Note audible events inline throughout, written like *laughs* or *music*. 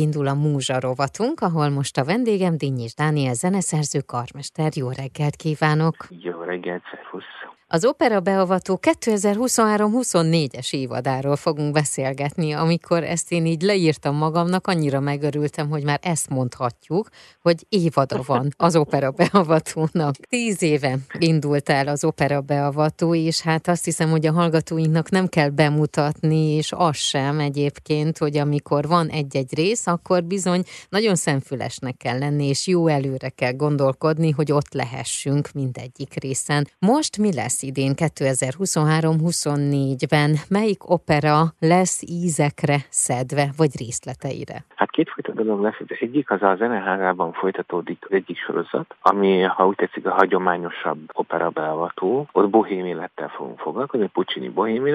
indul a Múzsa rovatunk, ahol most a vendégem Dinnyis Dániel zeneszerző karmester. Jó reggelt kívánok! Jó reggelt, szervusz! Az opera beavató 2023-24-es évadáról fogunk beszélgetni. Amikor ezt én így leírtam magamnak, annyira megörültem, hogy már ezt mondhatjuk, hogy évada van az opera beavatónak. Tíz éve indult el az opera beavató, és hát azt hiszem, hogy a hallgatóinknak nem kell bemutatni, és az sem egyébként, hogy amikor van egy-egy rész, akkor bizony nagyon szemfülesnek kell lenni, és jó előre kell gondolkodni, hogy ott lehessünk mindegyik részen. Most mi lesz idén 2023-24-ben? Melyik opera lesz ízekre szedve, vagy részleteire? Hát kétfajta dolog lesz. Az egyik az a zeneházában folytatódik az egyik sorozat, ami, ha úgy tetszik, a hagyományosabb opera beavató. Ott bohém élettel fogunk foglalkozni, Puccini bohém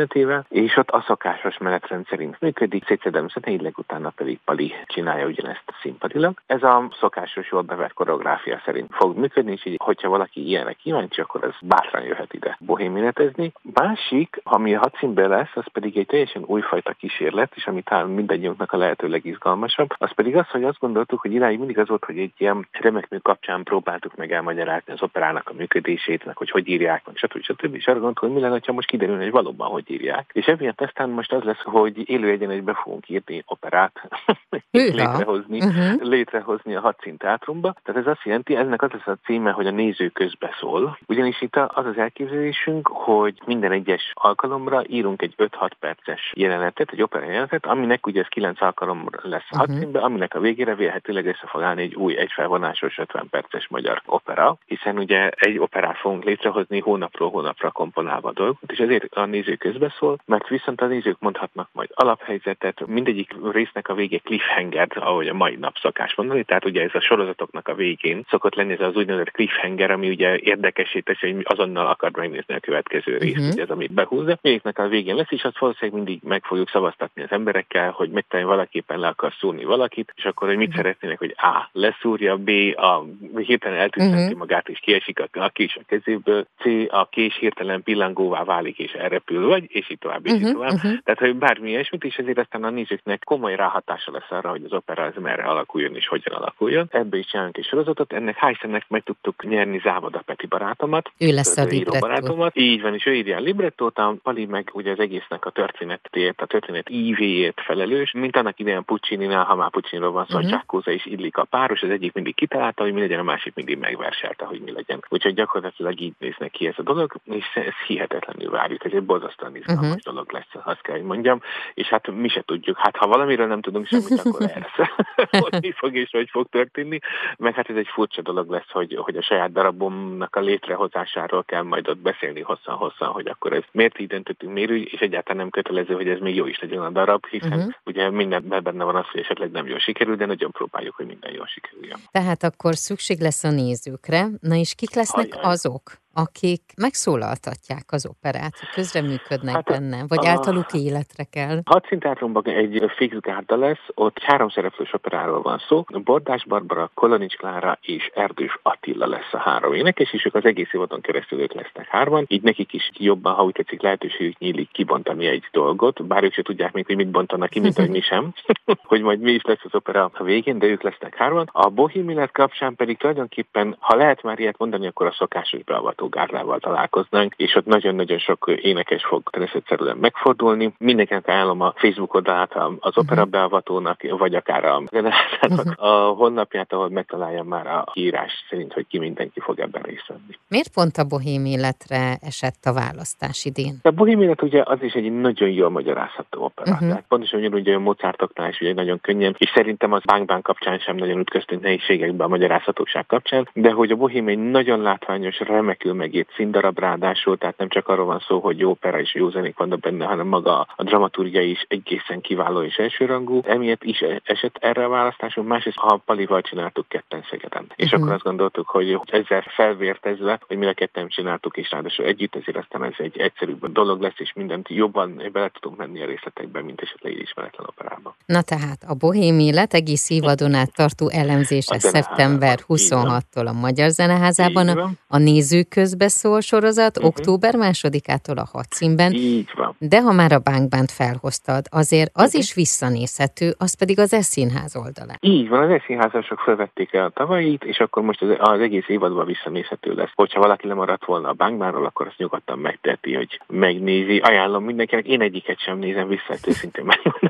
és ott a szokásos menetrend szerint működik, szétszedem tényleg utána pedig Pali csinálja ugyanezt színpadilag. Ez a szokásos, jól bevett koreográfia szerint fog működni, és így, hogyha valaki ilyenre kíváncsi, akkor ez bátran jöhet ide bohéminetezni. Másik, ami a hadszínben lesz, az pedig egy teljesen újfajta kísérlet, és ami talán mindegyünknek a lehető legizgalmasabb, az pedig az, hogy azt gondoltuk, hogy irány mindig az volt, hogy egy ilyen remekmű kapcsán próbáltuk meg elmagyarázni az operának a működését, meg hogy hogy írják, meg stb. stb. És arra gondoltuk, hogy mi lenne, ha most kiderülne, hogy valóban hogy írják. És emiatt aztán most az lesz, hogy élő egyenegybe fogunk írni operát, *laughs* létrehozni, uh-huh. létrehozni a hadszín teátrumba. Tehát ez azt jelenti, ennek az lesz a címe, hogy a néző közbeszól. Ugyanis itt az az elképzelés, elképzelésünk, hogy minden egyes alkalomra írunk egy 5-6 perces jelenetet, egy opera jelenetet, aminek ugye ez 9 alkalom lesz uh-huh. hadszínben, aminek a végére vélhetőleg össze fog állni egy új egyfelvonásos 50 perces magyar opera, hiszen ugye egy operát fogunk létrehozni hónapról hónapra komponálva a dolgot, és ezért a néző közbeszól, mert viszont a nézők mondhatnak majd alaphelyzetet, mindegyik résznek a vége cliffhanger, ahogy a mai nap szokás mondani, tehát ugye ez a sorozatoknak a végén szokott lenni ez az úgynevezett cliffhanger, ami ugye érdekesítés, hogy azonnal akar megnézni a következő részt, uh-huh. ugye ez, amit behúzza. Végnek a végén lesz, és azt valószínűleg mindig meg fogjuk szavaztatni az emberekkel, hogy mit valaképpen le akar szúrni valakit, és akkor, hogy mit uh-huh. szeretnének, hogy A. leszúrja, B. a hirtelen eltűnheti uh-huh. magát, és kiesik a, a kés a kezéből, C. a kés hirtelen pillangóvá válik, és elrepül, vagy, és így tovább, és uh-huh. így tovább. Uh-huh. Tehát, hogy bármi ilyesmit, és ezért aztán a nézőknek komoly ráhatása lesz arra, hogy az opera az merre alakuljon, és hogyan alakuljon. Ebből is csinálunk egy sorozatot. Ennek Heisennek meg tudtuk nyerni Závoda Peti barátomat. Ő lesz a barátomat. Így van, és ő írja a librettót, a Pali meg ugye az egésznek a történetét, a történet ívéért felelős, mint annak idején Puccini-nál, ha már Puccini-ról van szó, uh-huh. Giacosa és Illik a páros, az egyik mindig kitalálta, hogy mi legyen, a másik mindig megverselte, hogy mi legyen. Úgyhogy gyakorlatilag így néznek ki ez a dolog, és ez hihetetlenül várjuk, ez egy borzasztóan izgalmas uh-huh. dolog lesz, azt kell, hogy mondjam, és hát mi se tudjuk. Hát ha valamiről nem tudunk semmit, akkor *laughs* ez. *laughs* hogy mi fog és hogy fog történni, meg hát ez egy furcsa dolog lesz, hogy, hogy a saját darabomnak a létrehozásáról kell majd ott beszélni hosszan-hosszan, hogy akkor ez miért így döntöttünk, miért úgy, és egyáltalán nem kötelező, hogy ez még jó is legyen a darab, hiszen uh-huh. ugye minden benne van az, hogy esetleg nem jól sikerül, de nagyon próbáljuk, hogy minden jól sikerüljön. Tehát akkor szükség lesz a nézőkre, na és kik lesznek Ajaj. azok, akik megszólaltatják az operát, közreműködnek hát, benne, vagy a, általuk életre kell? Hadszínteátrumban egy fix gárda lesz, ott három szereplős operáról van szó. Bordás Barbara, Kolonics Klára és Erdős Attila lesz a három énekes, és ők az egész évadon keresztül ők lesznek hárman, így nekik is jobban, ha úgy tetszik, lehetőségük nyílik kibontani egy dolgot, bár ők se tudják még, hogy mit bontanak ki, mint hogy mi sem, *laughs* hogy majd mi is lesz az opera a végén, de ők lesznek hárman. A bohémilet kapcsán pedig tulajdonképpen, ha lehet már ilyet mondani, akkor a szokásos beavató Gárdával találkoznánk, és ott nagyon-nagyon sok énekes fog természetszerűen megfordulni. Mindenkinek ajánlom a Facebook oldalát az opera mhm. beavatónak, vagy akár a generálának uh-huh. a honlapját, ahol megtalálja már a írás szerint, hogy ki mindenki fog ebben részt venni. Miért pont a bohém életre esett a választás idén? A bohém élet ugye az is egy nagyon jól magyarázható opera. Uh-huh. Tehát pontosan ugyanúgy a Mozartoknál is ugye nagyon könnyen, és szerintem az Bánk kapcsán sem nagyon ütköztünk nehézségekbe a magyarázhatóság kapcsán, de hogy a bohém egy nagyon látványos, remekül megírt színdarab ráadásul, tehát nem csak arról van szó, hogy jó opera és jó zenék vannak benne, hanem maga a dramaturgia is egészen kiváló és elsőrangú. Emiatt is esett erre a választásunk, másrészt a Palival csináltuk ketten Szegeden. És uh-huh. akkor azt gondoltuk, hogy ezzel felvértezve, hogy mi a ketten csináltuk, és ráadásul együtt, ezért aztán ez egy egyszerűbb dolog lesz, és mindent jobban bele tudunk menni a részletekben, mint esetleg egy ismeretlen operába. Na tehát a bohém élet egész évadon át tartó elemzése szeptember 26-tól a Magyar Zeneházában, a nézők közbeszól sorozat uh-huh. október másodikától a hat címben. Így van. De ha már a Bankbánt felhoztad, azért az uh-huh. is visszanézhető, az pedig az Eszínház oldalán. Így van, az Eszínházasok felvették el a tavalyit, és akkor most az, az egész évadban visszanézhető lesz. Hogyha valaki lemaradt volna a Bankbánról, akkor azt nyugodtan megteheti, hogy megnézi. Ajánlom mindenkinek, én egyiket sem nézem vissza, őszintén megmondom,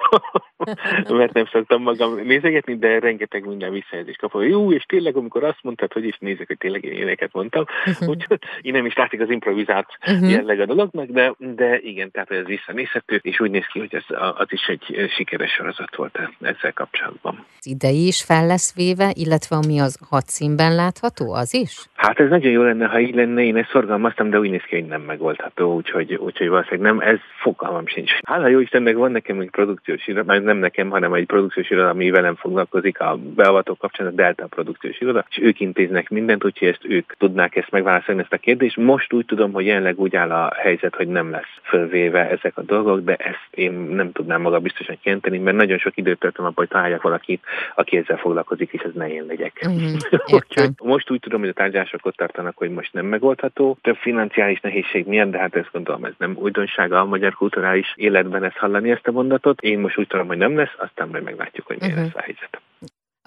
*laughs* mert nem szoktam magam nézegetni, de rengeteg minden visszajelzést kapom. Jó, és tényleg, amikor azt mondtad, hogy is nézek, hogy tényleg én éneket mondtam, uh-huh. úgyhogy innen is látszik az improvizált uh-huh. jelleg a dolognak, de, de igen, tehát ez visszanézhető, és úgy néz ki, hogy ez, az is egy sikeres sorozat volt ezzel kapcsolatban. Az idei is fel lesz véve, illetve ami az hat színben látható, az is? Hát ez nagyon jó lenne, ha így lenne, én ezt szorgalmaztam, de úgy néz ki, hogy nem megoldható, úgyhogy, úgyhogy valószínűleg nem, ez fogalmam sincs. Hála jó Istennek van nekem egy produkciós iroda, nem nekem, hanem egy produkciós iroda, ami velem foglalkozik a beavatók kapcsán, a Delta produkciós iroda, és ők intéznek mindent, úgyhogy ezt ők tudnák ezt megválaszolni ezt a kérdést. Most úgy tudom, hogy jelenleg úgy áll a helyzet, hogy nem lesz fölvéve ezek a dolgok, de ezt én nem tudnám maga biztosan kenteni, mert nagyon sok időt töltöm abban, hogy találjak valakit, aki ezzel foglalkozik, és ez ne én legyek. *laughs* Mm-hmm, most úgy tudom, hogy a tárgyalások ott tartanak, hogy most nem megoldható. Több financiális nehézség miatt, de hát ezt gondolom, ez nem újdonsága a magyar kulturális életben ezt hallani ezt a mondatot. Én most úgy tudom, hogy nem lesz, aztán majd meglátjuk, hogy milyen uh-huh. lesz a helyzet.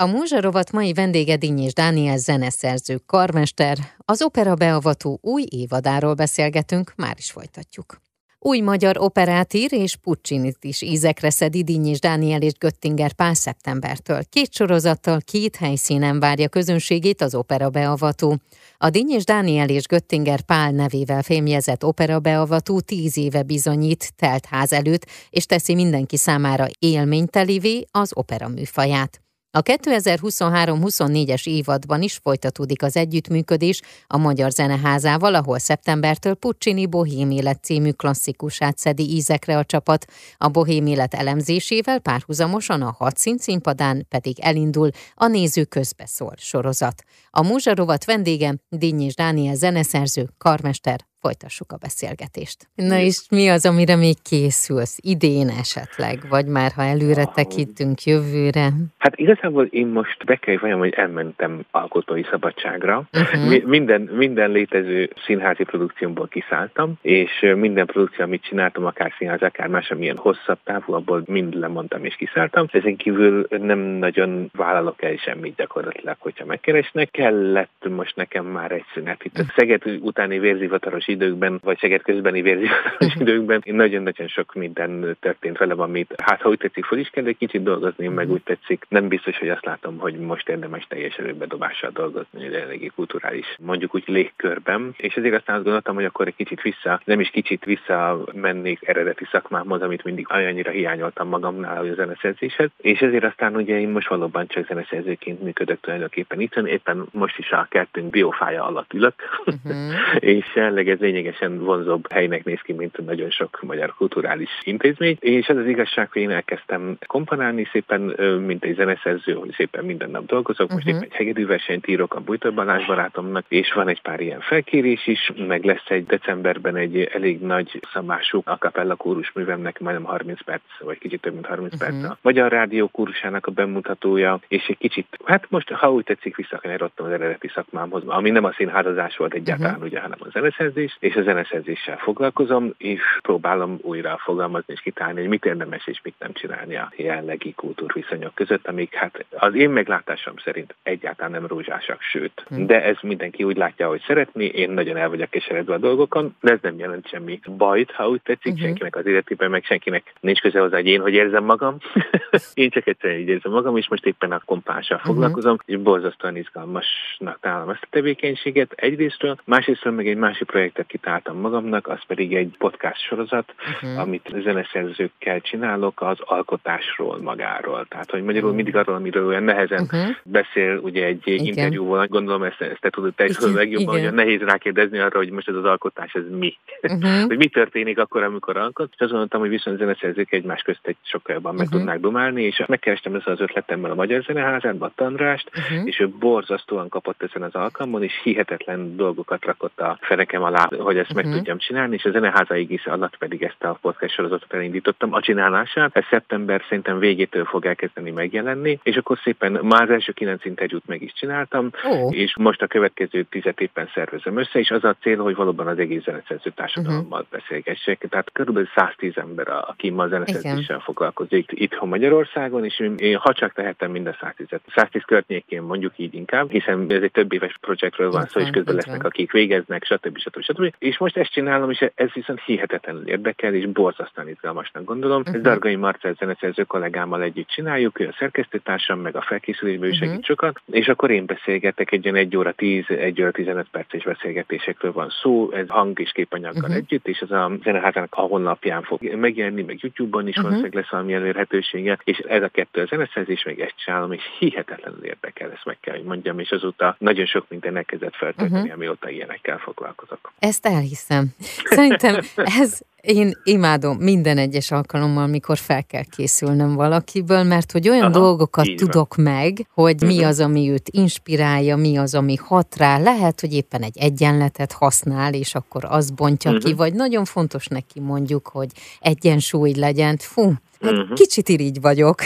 A Múzsarovat mai vendége és Dániel zeneszerző, karmester. Az opera beavató új évadáról beszélgetünk, már is folytatjuk. Új magyar operát ír és Puccinit is ízekre szedi és Dániel és Göttinger pár szeptembertől. Két sorozattal, két helyszínen várja közönségét az opera beavató. A és Dániel és Göttinger Pál nevével fémjezett opera beavató tíz éve bizonyít telt ház előtt, és teszi mindenki számára élménytelivé az opera műfaját. A 2023-24-es évadban is folytatódik az együttműködés a Magyar Zeneházával, ahol szeptembertől Puccini Bohém élet című klasszikusát szedi ízekre a csapat, a Bohém élet elemzésével párhuzamosan a hat színpadán pedig elindul a Néző közbeszól sorozat. A Múzsarovat vendége Dinnyés Dániel zeneszerző, karmester, folytassuk a beszélgetést. Na és mi az, amire még készülsz? Idén esetleg, vagy már ha előre tekintünk jövőre? Hát igazából én most be kell vajon, hogy elmentem alkotói szabadságra. Uh-huh. Minden, minden létező színházi produkciómból kiszálltam, és minden produkció, amit csináltam, akár színház, akár más, amilyen hosszabb távú, abból mind lemondtam és kiszálltam. Ezen kívül nem nagyon vállalok el semmit gyakorlatilag, hogyha megkeresnek. Kellett most nekem már egy szünet. Itt a Szeged utáni vérzivataros időkben, vagy Szeged közbeni vérzivatalos időkben nagyon-nagyon sok minden történt velem, amit hát ha úgy tetszik, fel is kell egy kicsit dolgozni, meg úgy tetszik. Nem biztos, hogy azt látom, hogy most érdemes teljes erőbedobással dolgozni egy jelenlegi kulturális, mondjuk úgy légkörben. És ezért aztán azt gondoltam, hogy akkor egy kicsit vissza, nem is kicsit vissza mennék eredeti szakmámhoz, amit mindig olyannyira hiányoltam magamnál, hogy a zeneszerzéshez. És ezért aztán ugye én most valóban csak zeneszerzőként működök tulajdonképpen itt, éppen most is a kertünk biofája alatt ülök, uh-huh. *laughs* és jelenleg ez lényegesen vonzóbb helynek néz ki, mint nagyon sok magyar kulturális intézmény. És az az igazság, hogy én elkezdtem komponálni szépen, mint egy zeneszerző, hogy szépen minden nap dolgozok. Most uh-huh. éppen egy hegedű versenyt írok a Bújtor Balázs barátomnak, és van egy pár ilyen felkérés is, meg lesz egy decemberben egy elég nagy szabású a kapella kórus művemnek, majdnem 30 perc, vagy kicsit több mint 30 uh-huh. perc a Magyar Rádió kórusának a bemutatója, és egy kicsit, hát most, ha úgy tetszik, visszakanyarodtam az eredeti szakmámhoz, ami nem a színházazás volt egyáltalán, uh-huh. ugye, hanem a zeneszerzés, és a zeneszerzéssel foglalkozom, és próbálom újra fogalmazni és kitálni, hogy mit érdemes és mit nem csinálni a jelenlegi kultúrviszonyok között, amik hát az én meglátásom szerint egyáltalán nem rózsásak, sőt. Hmm. De ez mindenki úgy látja, hogy szeretni, én nagyon el vagyok keseredve a dolgokon, de ez nem jelent semmi bajt, ha úgy tetszik, uh-huh. senkinek az életében, meg senkinek nincs köze hozzá, hogy én hogy érzem magam. *laughs* én csak egyszerűen így érzem magam, és most éppen a kompással uh-huh. foglalkozom, és borzasztóan izgalmasnak találom ezt a tevékenységet egyrésztről, másrésztről meg egy másik projektet kitáltam magamnak, az pedig egy podcast sorozat, uh-huh. amit zeneszerzőkkel csinálok az alkotásról magáról. Tehát, hogy magyarul mindig arról, amiről olyan nehezen uh-huh. beszél, ugye egy Igen. interjúval, gondolom ezt, ezt te tudod, te is tudod legjobban, hogy nehéz rákérdezni arra, hogy most ez az alkotás, ez mi. Uh-huh. *laughs* hogy mi történik akkor, amikor alkot. És azt gondoltam, hogy viszont zeneszerzők egymás közt egy sokkal jobban meg uh-huh. tudnák dumálni, és megkerestem ezt az ötletemmel a Magyar Zeneházán, Batt Andrást, uh-huh. és ő borzasztóan kapott ezen az alkalmon, és hihetetlen dolgokat rakott a fenekem alá, hogy ezt uh-huh. meg mhm. tudjam csinálni, és a Zeneháza egésze alatt pedig ezt a podcast sorozatot elindítottam a csinálását. Ez szeptember szerintem végétől fog elkezdeni megjelenni, és akkor szépen már az első kilenc interjút meg is csináltam, oh. és most a következő tizet éppen szervezem össze, és az a cél, hogy valóban az egész zeneszerző társadalommal uh-huh. beszélgessek. Tehát körülbelül 110 ember, aki ma zeneszerzéssel foglalkozik itthon Magyarországon, és én ha csak tehetem minden 110 110 környékén mondjuk így inkább, hiszen ez egy több éves projektről van szó, és közben lesznek, akik végeznek, stb. stb. stb. És most ezt csinálom, és ez viszont hihetetlenül érdekel, és borzasztóan izgalmasnak gondolom. Uh-huh. Dargai Marcel zeneszerző kollégámmal együtt csináljuk, ő a szerkesztőtársam, meg a felkészülésben uh-huh. segít sokat, és akkor én beszélgetek egy ilyen 1 óra 10, 1 óra 15 perces beszélgetésekről van szó, ez hang és képanyaggal uh-huh. együtt, és ez a zeneházának a honlapján fog megjelenni, meg YouTube-on is uh-huh. valószínűleg lesz valami elérhetősége, és ez a kettő a zeneszerzés, meg ezt csinálom, és hihetetlenül érdekel, ezt meg kell, hogy mondjam, és azóta nagyon sok minden elkezdett feltölteni, uh-huh. amióta ilyenekkel foglalkozok. Ezt elhiszem. Szerintem *laughs* ez én imádom minden egyes alkalommal, mikor fel kell készülnöm valakiből, mert hogy olyan Aha, dolgokat tudok van. meg, hogy mi mhm. az, ami őt inspirálja, mi az, ami hat rá. Lehet, hogy éppen egy egyenletet használ, és akkor az bontja uh-huh. ki, vagy nagyon fontos neki mondjuk, hogy egyensúly legyen. Fú, Hát uh-huh. kicsit irigy vagyok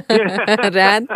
*laughs* rád,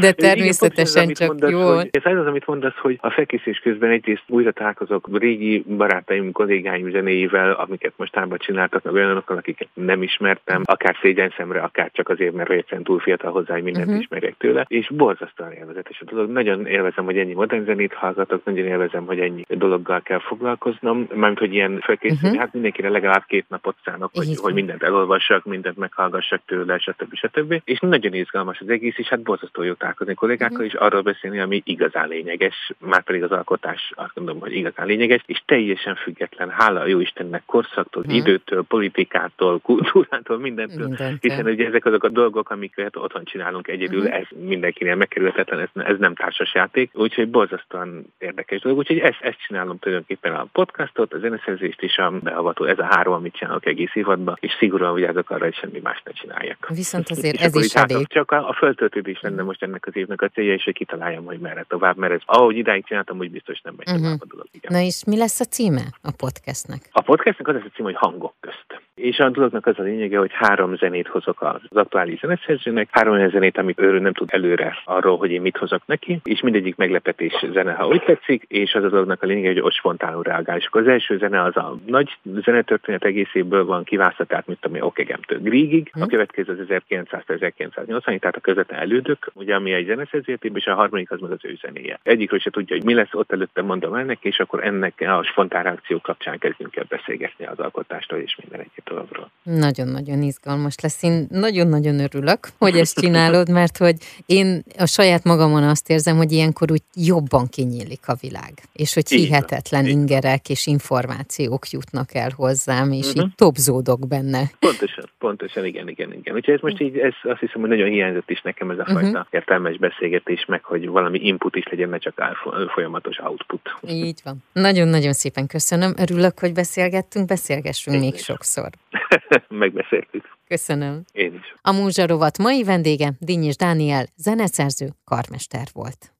de természetesen Igen, csak mondasz, jó. Hogy, ez az, amit mondasz, hogy a felkészülés közben egyrészt újra találkozok régi barátaim, kollégáim zenéivel, amiket most tábban csináltak, meg olyanokkal, akiket nem ismertem, akár szégyen szemre, akár csak azért, mert egyszerűen túl fiatal hozzá, hogy mindent uh-huh. ismerjek tőle, és borzasztóan élvezetes a dolog. Nagyon élvezem, hogy ennyi modern zenét hallgatok, nagyon élvezem, hogy ennyi dologgal kell foglalkoznom, mármint, hogy ilyen felkészülni, uh-huh. hát mindenkire legalább két napot szánok, hogy, hogy mindent elolvassak, mindent meghallgassak tőle, stb. stb. És nagyon izgalmas az egész, és hát borzasztó jó találkozni kollégákkal, uh-huh. és arról beszélni, ami igazán lényeges, már pedig az alkotás azt gondolom, hogy igazán lényeges, és teljesen független, hála a jó Istennek korszaktól, uh-huh. időtől, politikától, kultúrától, mindentől, mindentől. hiszen ugye ezek azok a dolgok, amiket otthon csinálunk egyedül, uh-huh. ez mindenkinél megkerülhetetlen, ez, ez nem társasjáték, úgyhogy borzasztóan érdekes dolog, úgyhogy ezt, ezt csinálom tulajdonképpen a podcastot, a zeneszerzést és a behavató, ez a három, amit csinálok egész évadban, és szigorúan vigyázok arra, hogy semmi mást ne csináljak. Viszont azért ez is elég. Csak a, a föltöltődés lenne most ennek az évnek a célja, és hogy kitaláljam, hogy merre tovább, mert ez, ahogy idáig csináltam, úgy biztos nem megy uh-huh. tovább a dolog. Igen. Na és mi lesz a címe a podcastnek? A podcastnek az lesz a címe, hogy hangok közt. És a dolognak az a lényege, hogy három zenét hozok az aktuális zeneszerzőnek, három zenét, amit ő nem tud előre arról, hogy én mit hozok neki, és mindegyik meglepetés zene, ha úgy tetszik, és az a dolognak a lényege, hogy ott spontánul reagál. És akkor az első zene az a nagy zenetörténet egészéből van kiválasztva, tehát mint ami Okegemtől Griegig, a következő az 1900-1980, tehát a közvetlen elődök, ugye ami egy zeneszerzőjétében, és a harmadik az meg az ő zenéje. Egyikről se tudja, hogy mi lesz, ott előtte mondom ennek, és akkor ennek a spontán reakció kapcsán kezdjünk el beszélgetni az alkotástól és minden egyéb dologról. Nagyon-nagyon izgalmas lesz. Én nagyon-nagyon örülök, hogy ezt csinálod, mert hogy én a saját magamon azt érzem, hogy ilyenkor úgy jobban kinyílik a világ, és hogy hihetetlen így ingerek és információk jutnak el hozzám, és uh-huh. így topzódok benne. Pontosan, pontosan, igen, igen, igen. Úgyhogy ez most így, ez azt hiszem, hogy nagyon hiányzott is nekem ez a uh-huh. fajta értelmes beszélgetés, meg hogy valami input is legyen, ne csak folyamatos output. Így van. Nagyon-nagyon szépen köszönöm. Örülök, hogy beszélgettünk, beszélgessünk Én még sokszor. *laughs* Megbeszéltük. Köszönöm. Én is. A Múzsarovat mai vendége Dinnyis Dániel, zeneszerző, karmester volt.